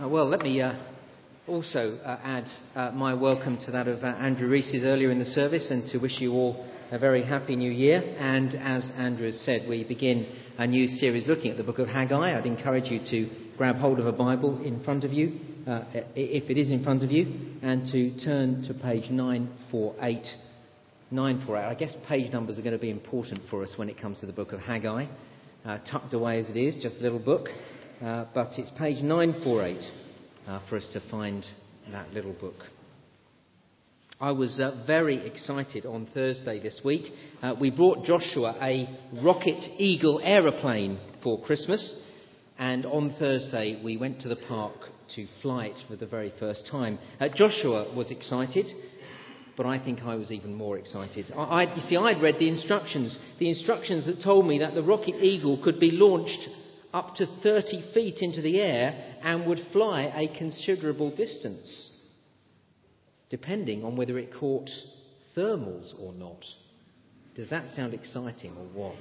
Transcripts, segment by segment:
Uh, well, let me uh, also uh, add uh, my welcome to that of uh, Andrew Reese's earlier in the service and to wish you all a very happy new year. And as Andrew has said, we begin a new series looking at the book of Haggai. I'd encourage you to grab hold of a Bible in front of you, uh, if it is in front of you, and to turn to page 948. 948. I guess page numbers are going to be important for us when it comes to the book of Haggai. tucked away as it is, just a little book. Uh, but it's page 948 uh, for us to find that little book. I was uh, very excited on Thursday this week. Uh, we brought Joshua a Rocket Eagle aeroplane for Christmas, and on Thursday we went to the park to fly it for the very first time. Uh, Joshua was excited but I think I was even more excited. I, I, you see, I'd read the instructions, the instructions that told me that the Rocket Eagle could be launched up to 30 feet into the air and would fly a considerable distance, depending on whether it caught thermals or not. Does that sound exciting or what?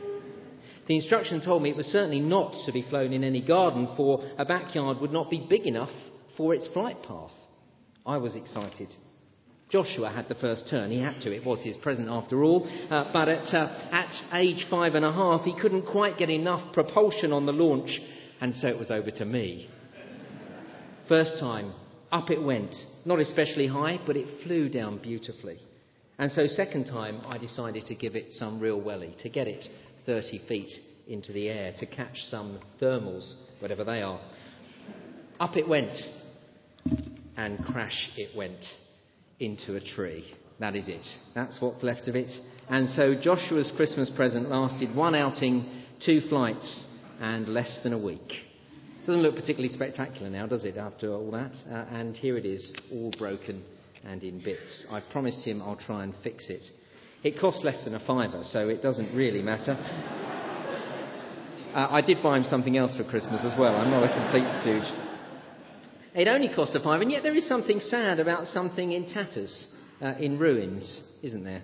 The instruction told me it was certainly not to be flown in any garden, for a backyard would not be big enough for its flight path. I was excited. Joshua had the first turn. He had to. It was his present after all. Uh, but at, uh, at age five and a half, he couldn't quite get enough propulsion on the launch, and so it was over to me. First time, up it went. Not especially high, but it flew down beautifully. And so, second time, I decided to give it some real welly, to get it 30 feet into the air, to catch some thermals, whatever they are. Up it went, and crash it went into a tree. That is it. That's what's left of it. And so Joshua's Christmas present lasted one outing, two flights, and less than a week. Doesn't look particularly spectacular now, does it, after all that? Uh, and here it is, all broken and in bits. I promised him I'll try and fix it. It cost less than a fiver, so it doesn't really matter. Uh, I did buy him something else for Christmas as well. I'm not a complete stooge. It only cost a five, and yet there is something sad about something in tatters, uh, in ruins, isn't there?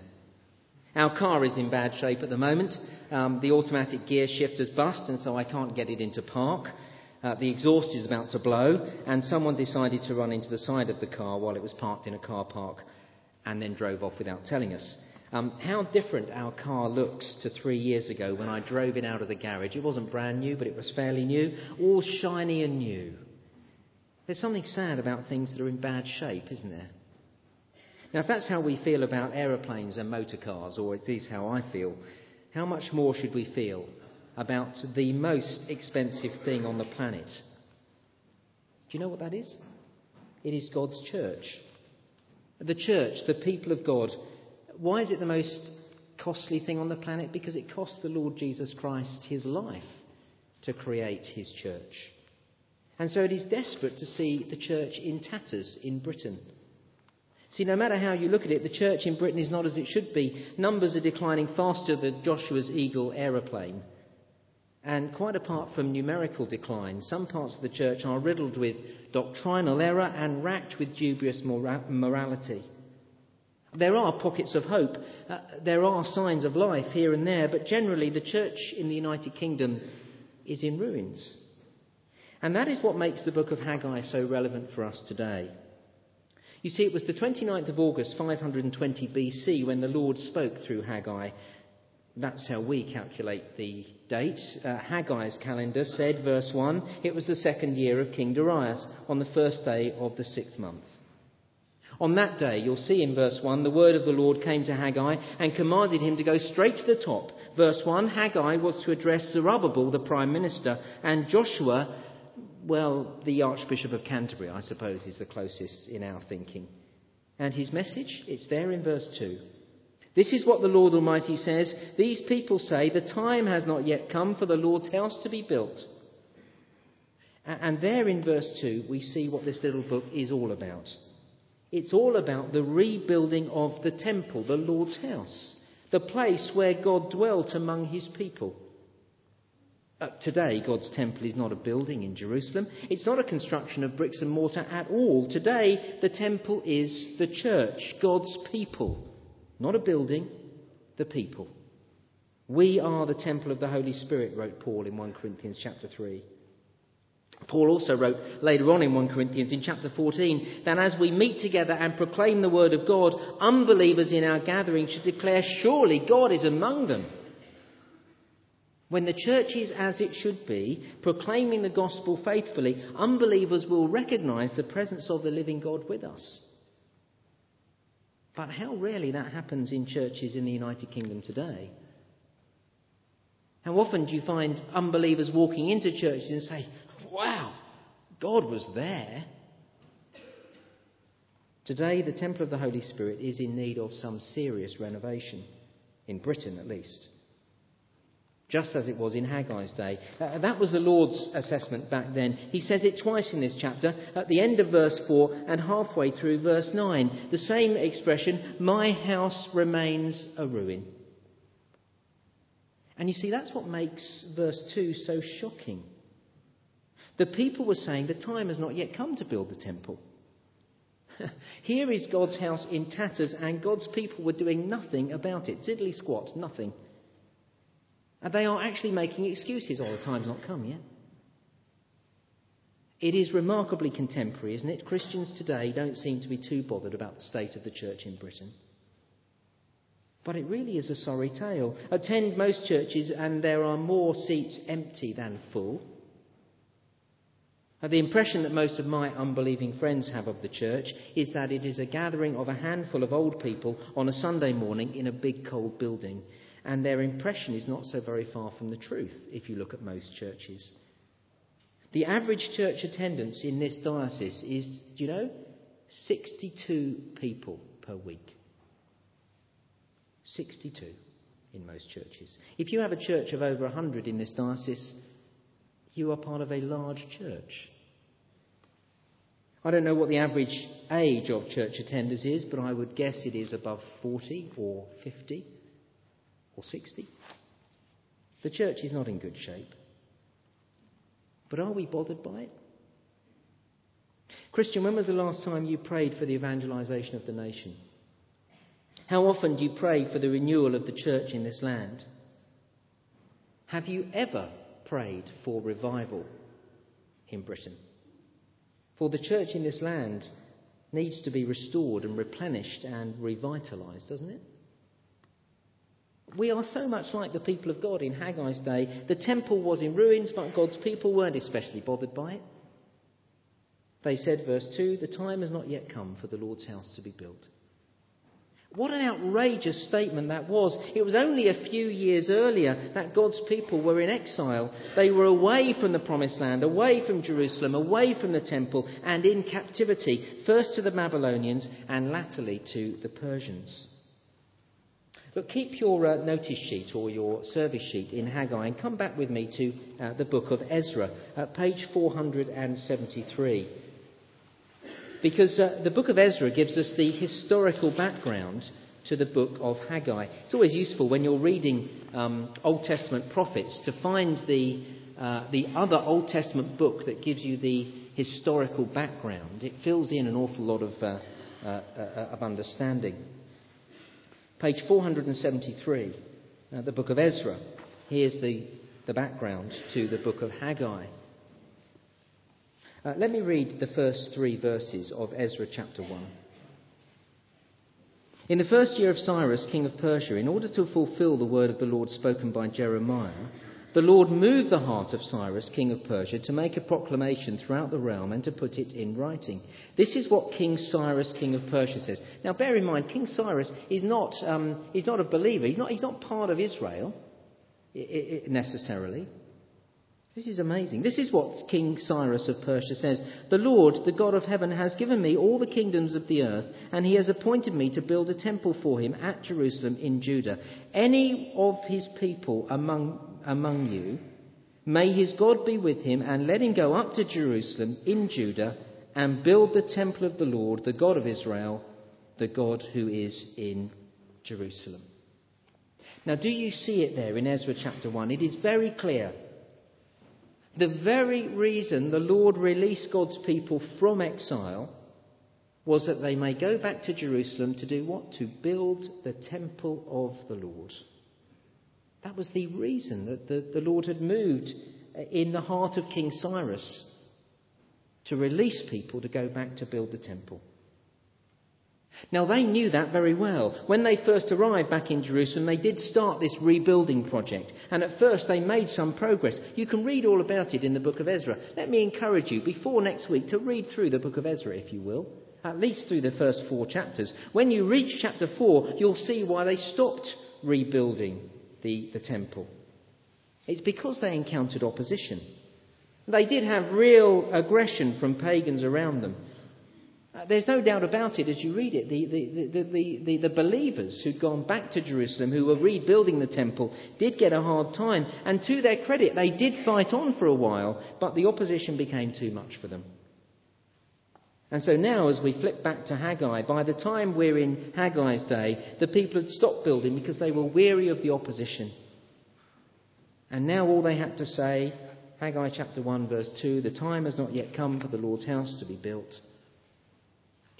Our car is in bad shape at the moment. Um, the automatic gear shifter's bust, and so I can't get it into park. Uh, the exhaust is about to blow, and someone decided to run into the side of the car while it was parked in a car park and then drove off without telling us. Um, how different our car looks to three years ago when I drove it out of the garage. It wasn't brand new, but it was fairly new, all shiny and new. There's something sad about things that are in bad shape, isn't there? Now, if that's how we feel about aeroplanes and motor cars, or at least how I feel, how much more should we feel about the most expensive thing on the planet? Do you know what that is? It is God's church. The church, the people of God. Why is it the most costly thing on the planet? Because it cost the Lord Jesus Christ his life to create his church. And so it is desperate to see the church in tatters in Britain. See, no matter how you look at it, the church in Britain is not as it should be. Numbers are declining faster than Joshua's Eagle aeroplane. And quite apart from numerical decline, some parts of the church are riddled with doctrinal error and racked with dubious morality. There are pockets of hope. Uh, there are signs of life here and there, but generally the church in the United Kingdom is in ruins. And that is what makes the book of Haggai so relevant for us today. You see, it was the 29th of August, 520 BC, when the Lord spoke through Haggai. That's how we calculate the date. Uh, Haggai's calendar said, verse 1, it was the second year of King Darius, on the first day of the sixth month. On that day, you'll see in verse 1, the word of the Lord came to Haggai and commanded him to go straight to the top. Verse 1, Haggai was to address Zerubbabel, the prime minister, and Joshua, well, the Archbishop of Canterbury, I suppose, is the closest in our thinking. And his message, it's there in verse 2. This is what the Lord Almighty says These people say, The time has not yet come for the Lord's house to be built. And there in verse 2, we see what this little book is all about. It's all about the rebuilding of the temple, the Lord's house, the place where God dwelt among his people. Uh, today, God's temple is not a building in Jerusalem. It's not a construction of bricks and mortar at all. Today, the temple is the church, God's people. Not a building, the people. We are the temple of the Holy Spirit, wrote Paul in 1 Corinthians chapter 3. Paul also wrote later on in 1 Corinthians in chapter 14 that as we meet together and proclaim the word of God, unbelievers in our gathering should declare, Surely God is among them. When the church is as it should be, proclaiming the gospel faithfully, unbelievers will recognize the presence of the living God with us. But how rarely that happens in churches in the United Kingdom today. How often do you find unbelievers walking into churches and say, Wow, God was there? Today, the temple of the Holy Spirit is in need of some serious renovation, in Britain at least just as it was in Haggai's day. Uh, that was the Lord's assessment back then. He says it twice in this chapter, at the end of verse 4 and halfway through verse 9. The same expression, my house remains a ruin. And you see, that's what makes verse 2 so shocking. The people were saying the time has not yet come to build the temple. Here is God's house in tatters, and God's people were doing nothing about it. Diddly squat, nothing. And they are actually making excuses. Oh, the time's not come yet. It is remarkably contemporary, isn't it? Christians today don't seem to be too bothered about the state of the church in Britain. But it really is a sorry tale. Attend most churches, and there are more seats empty than full. the impression that most of my unbelieving friends have of the church is that it is a gathering of a handful of old people on a Sunday morning in a big cold building and their impression is not so very far from the truth if you look at most churches. The average church attendance in this diocese is, do you know, 62 people per week. 62 in most churches. If you have a church of over 100 in this diocese, you are part of a large church. I don't know what the average age of church attenders is, but I would guess it is above 40 or 50 or 60. The church is not in good shape. But are we bothered by it? Christian, when was the last time you prayed for the evangelization of the nation? How often do you pray for the renewal of the church in this land? Have you ever prayed for revival in Britain? For the church in this land needs to be restored and replenished and revitalized, doesn't it? We are so much like the people of God in Haggai's day. The temple was in ruins, but God's people weren't especially bothered by it. They said, verse 2, the time has not yet come for the Lord's house to be built. What an outrageous statement that was. It was only a few years earlier that God's people were in exile. They were away from the promised land, away from Jerusalem, away from the temple, and in captivity, first to the Babylonians and latterly to the Persians. But keep your uh, notice sheet or your service sheet in Haggai and come back with me to uh, the book of Ezra, page 473. Because uh, the book of Ezra gives us the historical background to the book of Haggai. It's always useful when you're reading um, Old Testament prophets to find the, uh, the other Old Testament book that gives you the historical background. It fills in an awful lot of, uh, of understanding. Page 473, uh, the book of Ezra. Here's the, the background to the book of Haggai. Uh, let me read the first three verses of Ezra chapter 1. In the first year of Cyrus, king of Persia, in order to fulfill the word of the Lord spoken by Jeremiah, the Lord moved the heart of Cyrus, king of Persia, to make a proclamation throughout the realm and to put it in writing. This is what King Cyrus, king of Persia, says. Now, bear in mind, King Cyrus is not, um, he's not a believer, he's not, he's not part of Israel necessarily. This is amazing. This is what King Cyrus of Persia says The Lord, the God of heaven, has given me all the kingdoms of the earth, and he has appointed me to build a temple for him at Jerusalem in Judah. Any of his people among among you. May his God be with him, and let him go up to Jerusalem in Judah and build the temple of the Lord, the God of Israel, the God who is in Jerusalem. Now, do you see it there in Ezra chapter 1? It is very clear. The very reason the Lord released God's people from exile was that they may go back to Jerusalem to do what? To build the temple of the Lord. That was the reason that the, the Lord had moved in the heart of King Cyrus to release people to go back to build the temple. Now, they knew that very well. When they first arrived back in Jerusalem, they did start this rebuilding project. And at first, they made some progress. You can read all about it in the book of Ezra. Let me encourage you, before next week, to read through the book of Ezra, if you will, at least through the first four chapters. When you reach chapter four, you'll see why they stopped rebuilding the, the temple. It's because they encountered opposition. They did have real aggression from pagans around them. Uh, there's no doubt about it as you read it. The, the, the, the, believers who'd gone back to Jerusalem, who were rebuilding the temple, did get a hard time. And to their credit, they did fight on for a while, but the opposition became too much for them. And so now, as we flip back to Haggai, by the time we're in Haggai's day, the people had stopped building because they were weary of the opposition. And now all they had to say, Haggai chapter 1, verse 2, the time has not yet come for the Lord's house to be built.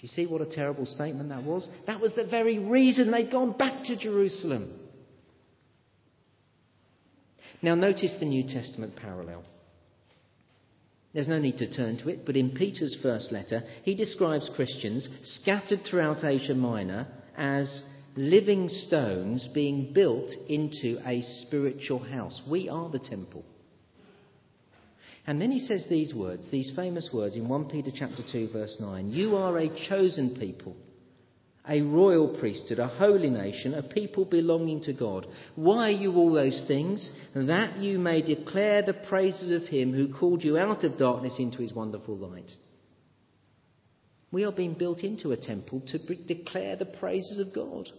You see what a terrible statement that was? That was the very reason they'd gone back to Jerusalem. Now, notice the New Testament parallel. There's no need to turn to it, but in Peter's first letter, he describes Christians scattered throughout Asia Minor as living stones being built into a spiritual house. We are the temple. And then he says these words, these famous words in 1 Peter chapter 2 verse 9. You are a chosen people, a royal priesthood, a holy nation, a people belonging to God. Why are you all those things? That you may declare the praises of him who called you out of darkness into his wonderful light. We are being built into a temple to declare the praises of God.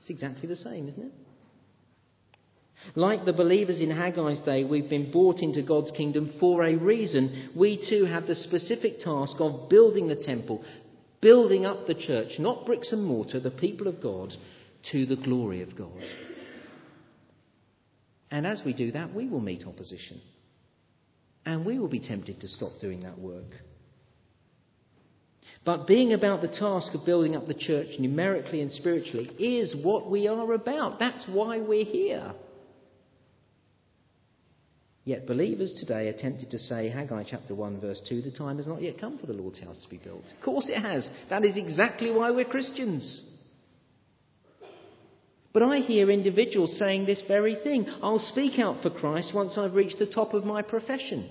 It's exactly the same, isn't it? Like the believers in Haggai's day, we've been brought into God's kingdom for a reason. We too have the specific task of building the temple, building up the church, not bricks and mortar, the people of God, to the glory of God. And as we do that, we will meet opposition. And we will be tempted to stop doing that work. But being about the task of building up the church numerically and spiritually is what we are about. That's why we're here. Yet believers today are tempted to say, Haggai chapter 1, verse 2, the time has not yet come for the Lord's house to be built. Of course it has. That is exactly why we're Christians. But I hear individuals saying this very thing. I'll speak out for Christ once I've reached the top of my profession.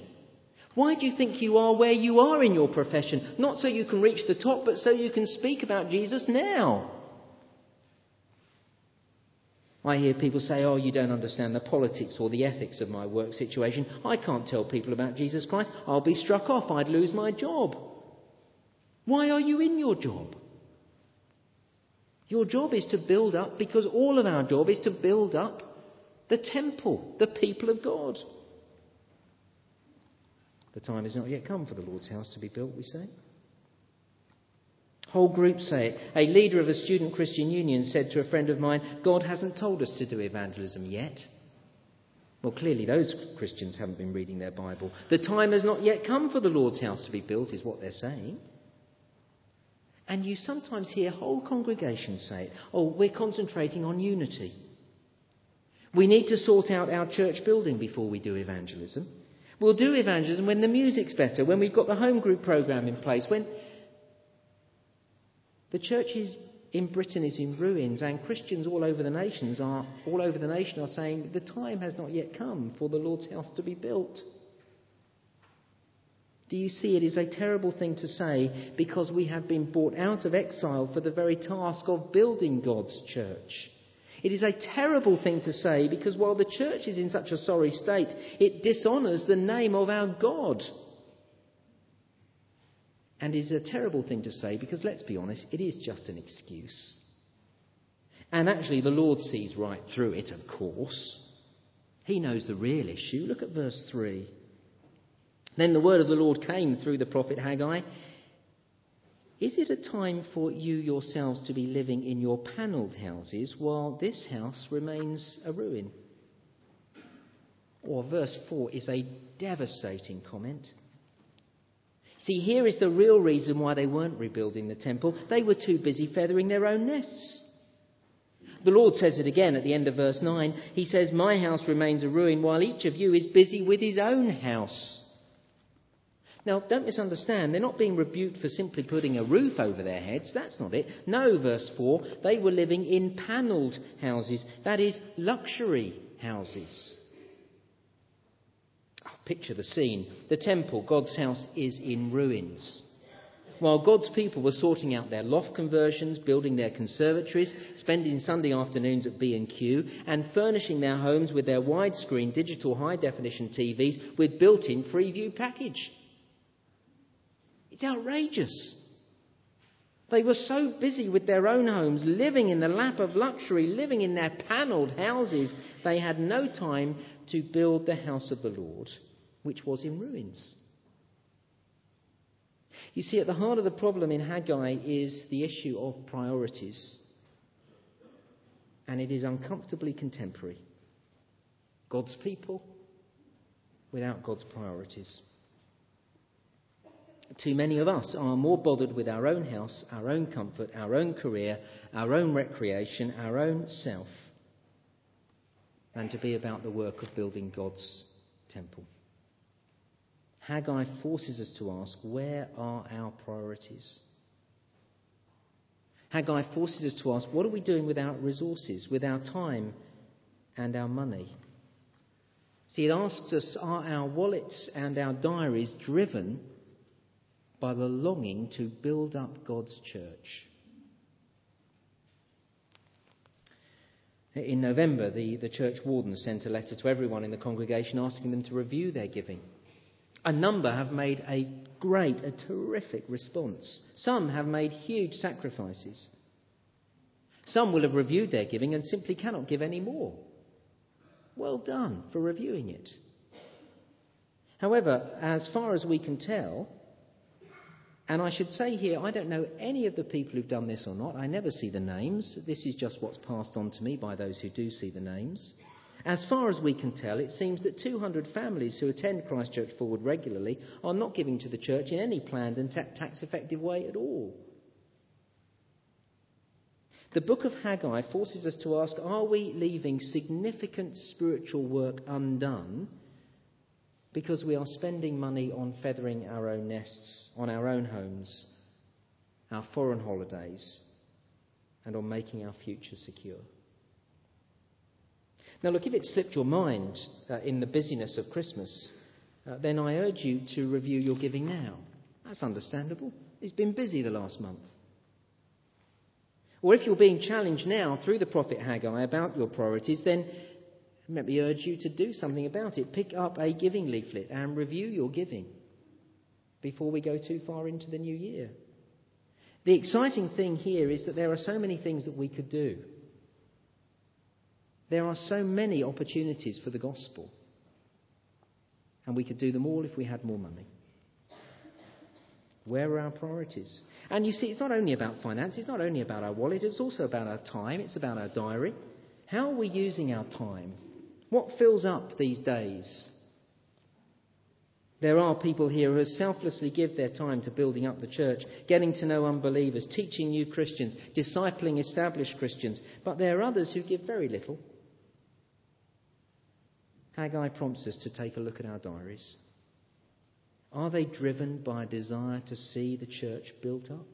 Why do you think you are where you are in your profession? Not so you can reach the top, but so you can speak about Jesus now. I hear people say, Oh, you don't understand the politics or the ethics of my work situation. I can't tell people about Jesus Christ. I'll be struck off. I'd lose my job. Why are you in your job? Your job is to build up, because all of our job is to build up the temple, the people of God. The time has not yet come for the Lord's house to be built, we say. Whole groups say it. A leader of a student Christian union said to a friend of mine, God hasn't told us to do evangelism yet. Well, clearly those Christians haven't been reading their Bible. The time has not yet come for the Lord's house to be built, is what they're saying. And you sometimes hear whole congregations say it. Oh, we're concentrating on unity. We need to sort out our church building before we do evangelism. We'll do evangelism when the music's better, when we've got the home group program in place, when the church is, in Britain is in ruins, and Christians all over the nations are all over the nation are saying the time has not yet come for the Lord's house to be built. Do you see it is a terrible thing to say because we have been brought out of exile for the very task of building God's church? It is a terrible thing to say because while the church is in such a sorry state, it dishonours the name of our God. And is a terrible thing to say because, let's be honest, it is just an excuse. And actually, the Lord sees right through it, of course. He knows the real issue. Look at verse 3. Then the word of the Lord came through the prophet Haggai. Is it a time for you yourselves to be living in your panelled houses while this house remains a ruin? Or verse 4 is a devastating comment. See, here is the real reason why they weren't rebuilding the temple. They were too busy feathering their own nests. The Lord says it again at the end of verse 9. He says, My house remains a ruin while each of you is busy with his own house. Now, don't misunderstand, they're not being rebuked for simply putting a roof over their heads. That's not it. No, verse 4, they were living in panelled houses, that is, luxury houses. Picture the scene. The temple, God's house, is in ruins. While God's people were sorting out their loft conversions, building their conservatories, spending Sunday afternoons at B&Q, and furnishing their homes with their widescreen digital high-definition TVs with built-in Freeview package. It's outrageous. They were so busy with their own homes, living in the lap of luxury, living in their panelled houses, they had no time to build the house of the Lord, which was in ruins. You see, at the heart of the problem in Haggai is the issue of priorities. And it is uncomfortably contemporary. God's people without God's priorities. Too many of us are more bothered with our own house, our own comfort, our own career, our own recreation, our own self, than to be about the work of building God's temple. Haggai forces us to ask where are our priorities? Haggai forces us to ask what are we doing with our resources, with our time and our money? See, it asks us are our wallets and our diaries driven by the longing to build up God's church? In November, the, the church warden sent a letter to everyone in the congregation asking them to review their giving. A number have made a great, a terrific response. Some have made huge sacrifices. Some will have reviewed their giving and simply cannot give any more. Well done for reviewing it. However, as far as we can tell, and I should say here, I don't know any of the people who've done this or not. I never see the names. This is just what's passed on to me by those who do see the names. As far as we can tell, it seems that 200 families who attend Christchurch Fulwood regularly are not giving to the church in any planned and tax effective way at all. The book of Haggai forces us to ask are we leaving significant spiritual work undone because we are spending money on feathering our own nests, on our own homes, our foreign holidays, and on making our future secure? Now, look, if it slipped your mind uh, in the busyness of Christmas, uh, then I urge you to review your giving now. That's understandable. It's been busy the last month. Or if you're being challenged now through the prophet Haggai about your priorities, then let me urge you to do something about it. Pick up a giving leaflet and review your giving before we go too far into the new year. The exciting thing here is that there are so many things that we could do. There are so many opportunities for the gospel. And we could do them all if we had more money. Where are our priorities? And you see, it's not only about finance, it's not only about our wallet, it's also about our time, it's about our diary. How are we using our time? What fills up these days? There are people here who selflessly give their time to building up the church, getting to know unbelievers, teaching new Christians, discipling established Christians. But there are others who give very little Haggai prompts us to take a look at our diaries. Are they driven by a desire to see the church built up?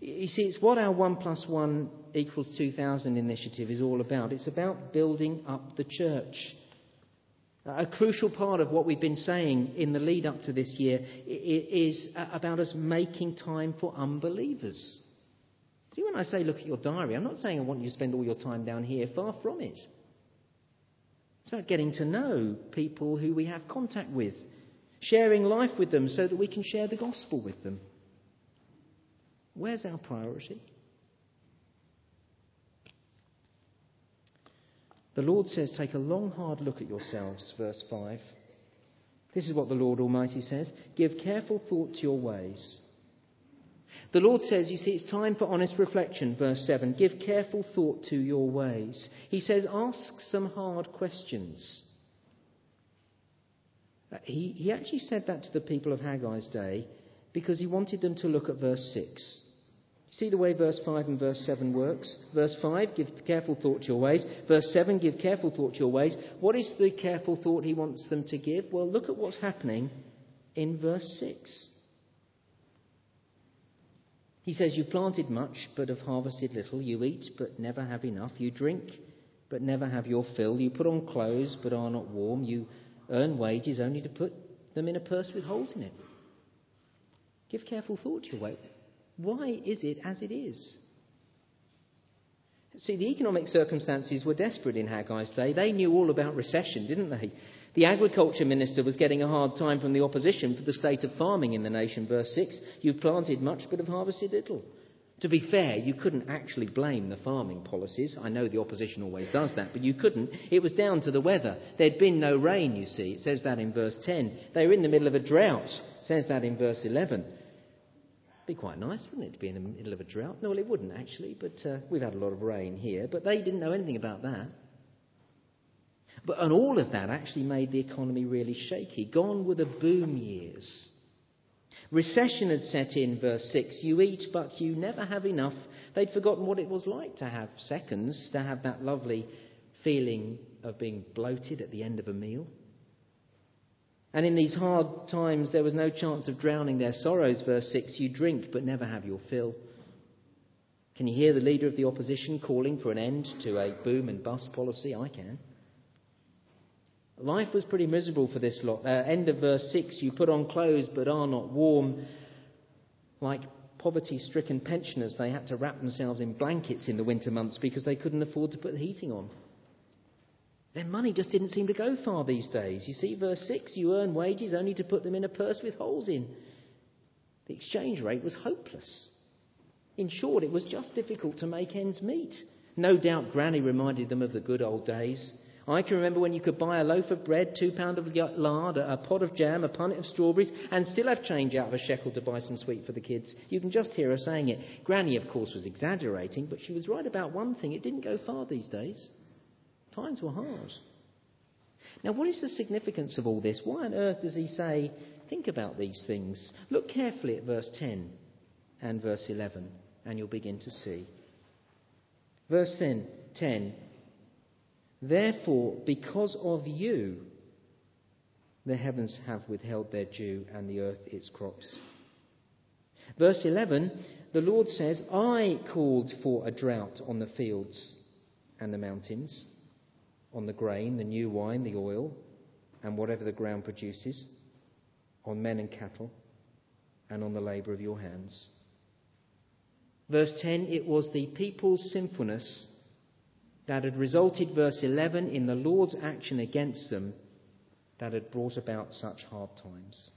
You see, it's what our 1 plus 1 equals 2000 initiative is all about. It's about building up the church. A crucial part of what we've been saying in the lead up to this year is about us making time for unbelievers. See, when I say look at your diary, I'm not saying I want you to spend all your time down here, far from it. It's about getting to know people who we have contact with, sharing life with them so that we can share the gospel with them. Where's our priority? The Lord says, Take a long, hard look at yourselves, verse 5. This is what the Lord Almighty says Give careful thought to your ways. The Lord says, you see, it's time for honest reflection, verse 7. Give careful thought to your ways. He says, ask some hard questions. Uh, he, he actually said that to the people of Haggai's day because he wanted them to look at verse 6. See the way verse 5 and verse 7 works? Verse 5, give careful thought to your ways. Verse 7, give careful thought to your ways. What is the careful thought he wants them to give? Well, look at what's happening in verse 6. He says, You planted much, but have harvested little. You eat, but never have enough. You drink, but never have your fill. You put on clothes, but are not warm. You earn wages only to put them in a purse with holes in it. Give careful thought to your way. Why is it as it is? See, the economic circumstances were desperate in Haggai's day. They knew all about recession, didn't they? The agriculture minister was getting a hard time from the opposition for the state of farming in the nation. Verse 6 You've planted much but have harvested little. To be fair, you couldn't actually blame the farming policies. I know the opposition always does that, but you couldn't. It was down to the weather. There'd been no rain, you see. It says that in verse 10. They were in the middle of a drought. It says that in verse 11 be quite nice, wouldn't it, to be in the middle of a drought? No, well, it wouldn't actually, but uh, we've had a lot of rain here. But they didn't know anything about that. But and all of that actually made the economy really shaky. Gone were the boom years. Recession had set in, verse 6. You eat, but you never have enough. They'd forgotten what it was like to have seconds, to have that lovely feeling of being bloated at the end of a meal. And in these hard times, there was no chance of drowning their sorrows. Verse 6 You drink, but never have your fill. Can you hear the leader of the opposition calling for an end to a boom and bust policy? I can. Life was pretty miserable for this lot. Uh, end of verse 6 You put on clothes, but are not warm. Like poverty stricken pensioners, they had to wrap themselves in blankets in the winter months because they couldn't afford to put the heating on. Their money just didn't seem to go far these days. You see, verse 6 you earn wages only to put them in a purse with holes in. The exchange rate was hopeless. In short, it was just difficult to make ends meet. No doubt Granny reminded them of the good old days. I can remember when you could buy a loaf of bread, two pound of lard, a pot of jam, a punnet of strawberries, and still have change out of a shekel to buy some sweet for the kids. You can just hear her saying it. Granny, of course, was exaggerating, but she was right about one thing. It didn't go far these days. Times were hard. Now, what is the significance of all this? Why on earth does he say, think about these things? Look carefully at verse 10 and verse 11, and you'll begin to see. Verse 10, 10 Therefore, because of you, the heavens have withheld their dew and the earth its crops. Verse 11, the Lord says, I called for a drought on the fields and the mountains on the grain, the new wine, the oil, and whatever the ground produces, on men and cattle, and on the labour of your hands. Verse 10 it was the people's sinfulness that had resulted, verse 11, in the Lord's action against them that had brought about such hard times.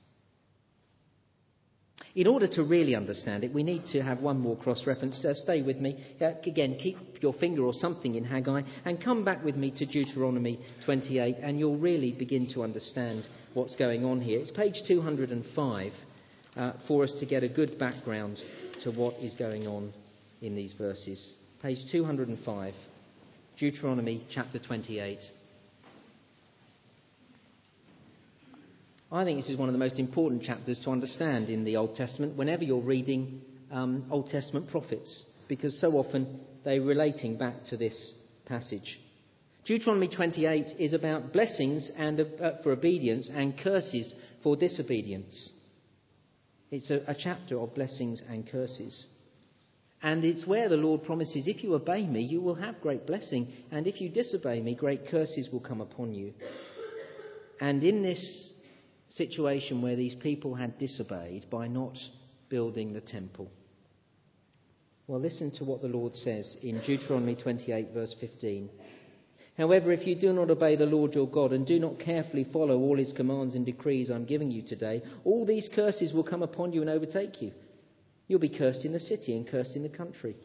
In order to really understand it, we need to have one more cross reference. Uh, stay with me. Uh, again, keep your finger or something in Haggai and come back with me to Deuteronomy 28, and you'll really begin to understand what's going on here. It's page 205 uh, for us to get a good background to what is going on in these verses. Page 205, Deuteronomy chapter 28. I think this is one of the most important chapters to understand in the Old Testament whenever you're reading um, Old Testament prophets, because so often they're relating back to this passage. Deuteronomy 28 is about blessings and, uh, for obedience and curses for disobedience. It's a, a chapter of blessings and curses. And it's where the Lord promises, if you obey me, you will have great blessing, and if you disobey me, great curses will come upon you. And in this situation where these people had disobeyed by not building the temple. Well, listen to what the Lord says in Deuteronomy 28, verse 15. However, if you do not obey the Lord your God and do not carefully follow all his commands and decrees I'm giving you today, all these curses will come upon you and overtake you. You'll be cursed in the city and cursed in the country.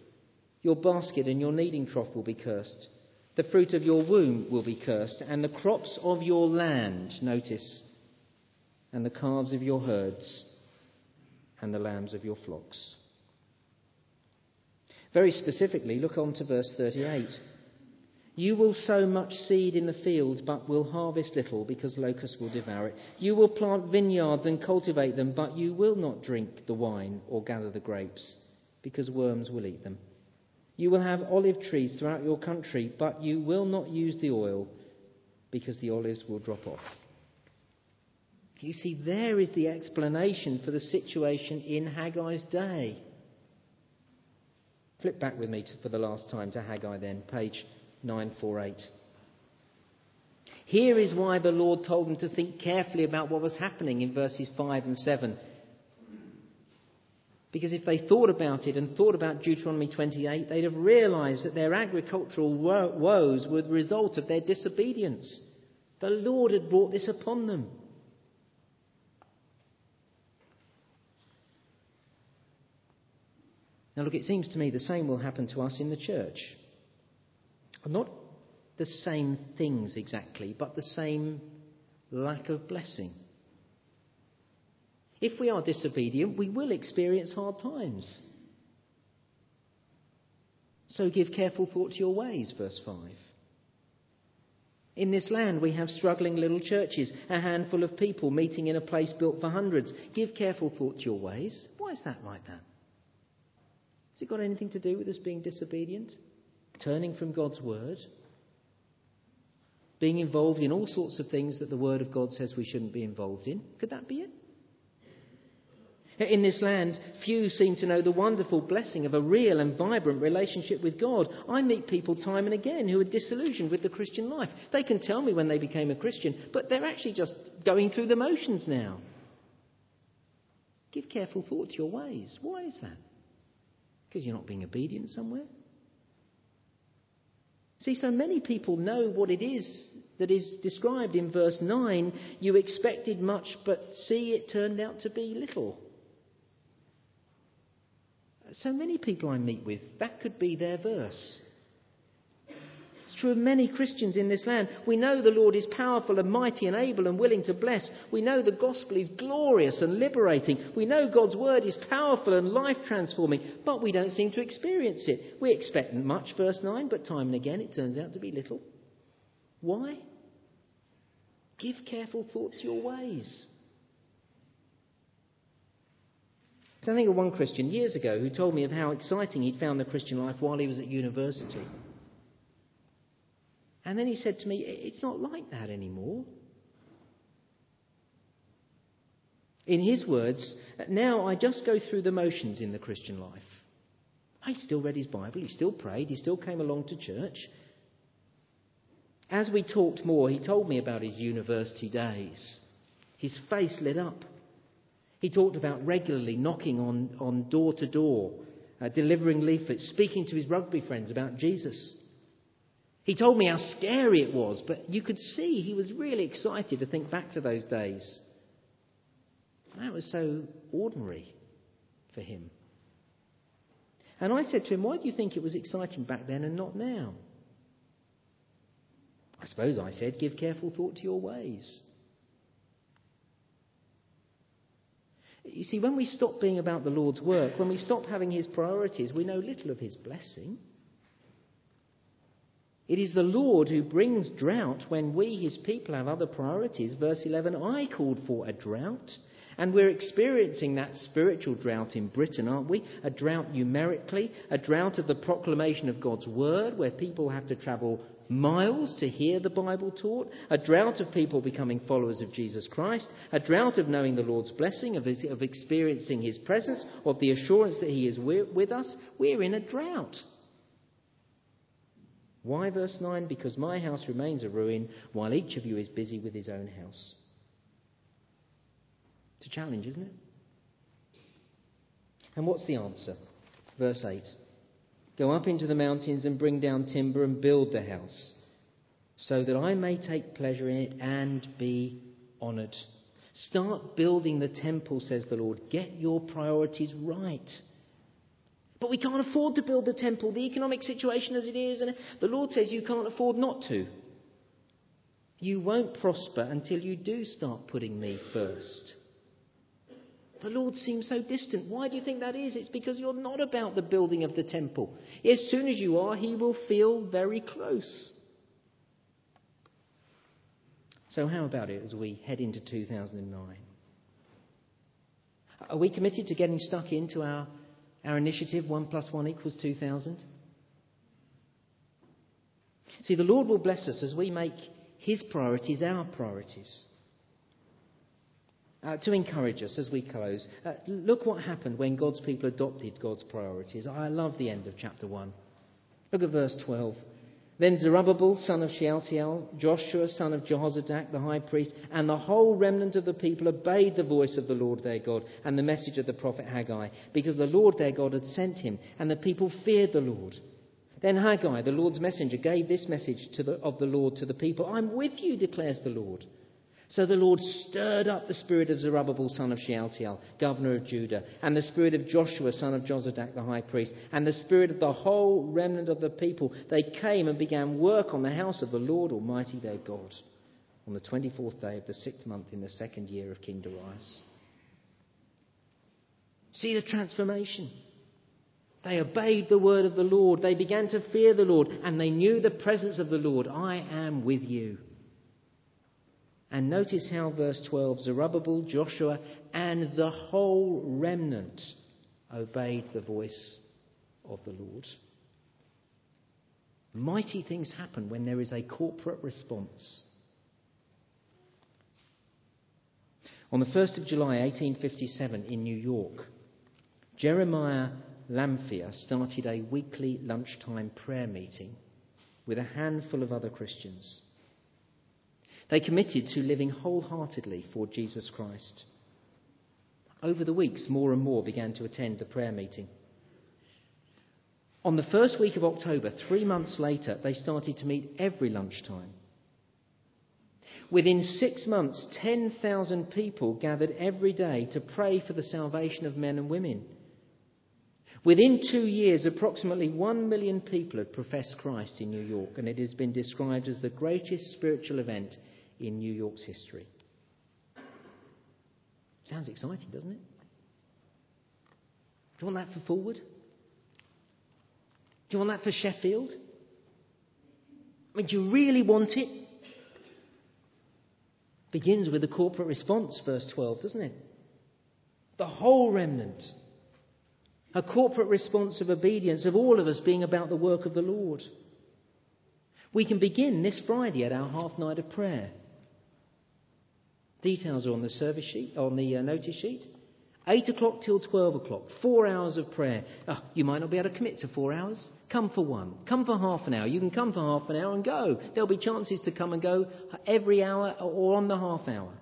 Your basket and your kneading trough will be cursed. The fruit of your womb will be cursed, and the crops of your land, notice, and the calves of your herds and the lambs of your flocks. Very specifically, look on to verse 38. You will sow much seed in the field, but will harvest little, because locusts will devour it. You will plant vineyards and cultivate them, but you will not drink the wine or gather the grapes. because worms will eat them. You will have olive trees throughout your country, but you will not use the oil because the olives will drop off. You see, there is the explanation for the situation in Haggai's day. Flip back with me to, for the last time to Haggai then, page 948. Here is why the Lord told them to think carefully about what was happening in verses 5 and 7. Because if they thought about it and thought about Deuteronomy 28, they'd have realized that their agricultural woes were the result of their disobedience. The Lord had brought this upon them. Now, look, it seems to me the same will happen to us in the church. Not the same things exactly, but the same lack of blessing. If we are disobedient, we will experience hard times. So give careful thought to your ways, verse 5. In this land, we have struggling little churches, a handful of people meeting in a place built for hundreds. Give careful thought to your ways. Why is that like that? Has it got anything to do with us being disobedient? Turning from God's word? Being involved in all sorts of things that the Word of God says we shouldn't be involved in? Could that be it? In this land, few seem to know the wonderful blessing of a real and vibrant relationship with God. I meet people time and again who are disillusioned with the Christian life. They can tell me when they became a Christian, but they're actually just going through the motions now. Give careful thought to your ways. Why is that? Because you're not being obedient somewhere? See, so many people know what it is that is described in verse 9. You expected much, but see, it turned out to be little. So many people I meet with, that could be their verse. It's true of many Christians in this land. We know the Lord is powerful and mighty and able and willing to bless. We know the gospel is glorious and liberating. We know God's word is powerful and life transforming, but we don't seem to experience it. We expect much, verse 9, but time and again it turns out to be little. Why? Give careful thought to your ways. So I think of one Christian years ago who told me of how exciting he'd found the Christian life while he was at university. And then he said to me, It's not like that anymore. In his words, now I just go through the motions in the Christian life. He still read his Bible, he still prayed, he still came along to church. As we talked more, he told me about his university days. His face lit up. He talked about regularly knocking on, on door to door, uh, delivering leaflets, speaking to his rugby friends about Jesus. He told me how scary it was, but you could see he was really excited to think back to those days. That was so ordinary for him. And I said to him, Why do you think it was exciting back then and not now? I suppose I said, Give careful thought to your ways. You see, when we stop being about the Lord's work, when we stop having His priorities, we know little of His blessing. It is the Lord who brings drought when we, His people, have other priorities. Verse 11 I called for a drought. And we're experiencing that spiritual drought in Britain, aren't we? A drought numerically, a drought of the proclamation of God's word, where people have to travel miles to hear the Bible taught, a drought of people becoming followers of Jesus Christ, a drought of knowing the Lord's blessing, of, his, of experiencing His presence, of the assurance that He is with us. We're in a drought. Why, verse 9? Because my house remains a ruin while each of you is busy with his own house. It's a challenge, isn't it? And what's the answer? Verse 8 Go up into the mountains and bring down timber and build the house, so that I may take pleasure in it and be honoured. Start building the temple, says the Lord. Get your priorities right. But we can't afford to build the temple, the economic situation as it is, and the Lord says you can't afford not to. You won't prosper until you do start putting me first. The Lord seems so distant. Why do you think that is? It's because you're not about the building of the temple. As soon as you are, He will feel very close. So, how about it as we head into 2009? Are we committed to getting stuck into our Our initiative, 1 plus 1 equals 2,000. See, the Lord will bless us as we make His priorities our priorities. Uh, to encourage us as we close, uh, look what happened when God's people adopted God's priorities. I love the end of chapter 1. Look at verse 12. Then Zerubbabel, son of Shealtiel, Joshua, son of Jehozadak, the high priest, and the whole remnant of the people obeyed the voice of the Lord their God and the message of the prophet Haggai, because the Lord their God had sent him, and the people feared the Lord. Then Haggai, the Lord's messenger, gave this message the, of the Lord to the people I'm with you, declares the Lord. So the Lord stirred up the spirit of Zerubbabel, son of Shealtiel, governor of Judah, and the spirit of Joshua, son of Jozadak, the high priest, and the spirit of the whole remnant of the people. They came and began work on the house of the Lord Almighty their God on the 24th day of the sixth month in the second year of King Darius. See the transformation. They obeyed the word of the Lord. They began to fear the Lord, and they knew the presence of the Lord. I am with you. And notice how verse 12 Zerubbabel, Joshua, and the whole remnant obeyed the voice of the Lord. Mighty things happen when there is a corporate response. On the 1st of July 1857 in New York, Jeremiah Lanphier started a weekly lunchtime prayer meeting with a handful of other Christians. They committed to living wholeheartedly for Jesus Christ. Over the weeks, more and more began to attend the prayer meeting. On the first week of October, three months later, they started to meet every lunchtime. Within six months, 10,000 people gathered every day to pray for the salvation of men and women. Within two years, approximately one million people had professed Christ in New York, and it has been described as the greatest spiritual event in New York's history. Sounds exciting, doesn't it? Do you want that for Fulwood? Do you want that for Sheffield? I mean, do you really want it? Begins with a corporate response, verse 12, doesn't it? The whole remnant. A corporate response of obedience of all of us being about the work of the Lord. We can begin this Friday at our half night of prayer. Details are on the service sheet, on the uh, notice sheet. 8 o'clock till 12 o'clock, four hours of prayer. Oh, you might not be able to commit to four hours. Come for one. Come for half an hour. You can come for half an hour and go. There'll be chances to come and go every hour or on the half hour.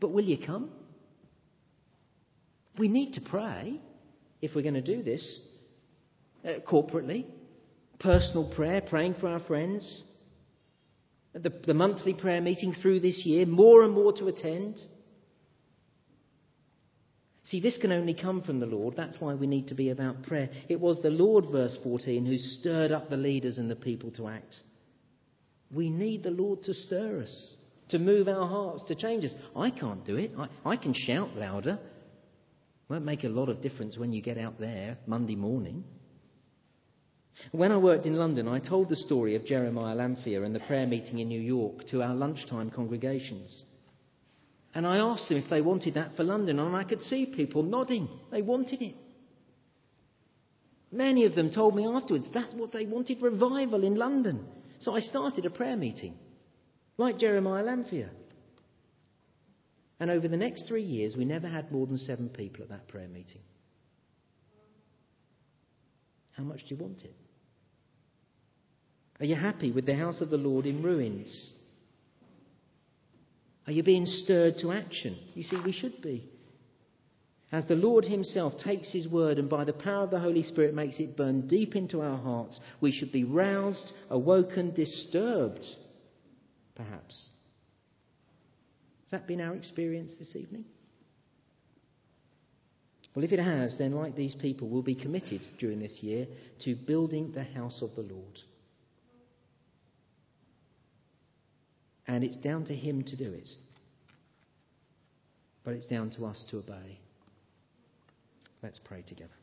But will you come? We need to pray if we're going to do this uh, corporately. Personal prayer, praying for our friends, the, the monthly prayer meeting through this year, more and more to attend. See, this can only come from the Lord. That's why we need to be about prayer. It was the Lord, verse 14, who stirred up the leaders and the people to act. We need the Lord to stir us, to move our hearts, to change us. I can't do it. I, I can shout louder. Won't make a lot of difference when you get out there Monday morning. When I worked in London, I told the story of Jeremiah Lanphier and the prayer meeting in New York to our lunchtime congregations. And I asked them if they wanted that for London, and I could see people nodding. They wanted it. Many of them told me afterwards that's what they wanted revival in London. So I started a prayer meeting, like Jeremiah Lanphier. And over the next three years, we never had more than seven people at that prayer meeting. How much do you want it? Are you happy with the house of the Lord in ruins? Are you being stirred to action? You see, we should be. As the Lord Himself takes His word and by the power of the Holy Spirit makes it burn deep into our hearts, we should be roused, awoken, disturbed, perhaps. Has that been our experience this evening? Well, if it has, then, like these people, we'll be committed during this year to building the house of the Lord. And it's down to Him to do it. But it's down to us to obey. Let's pray together.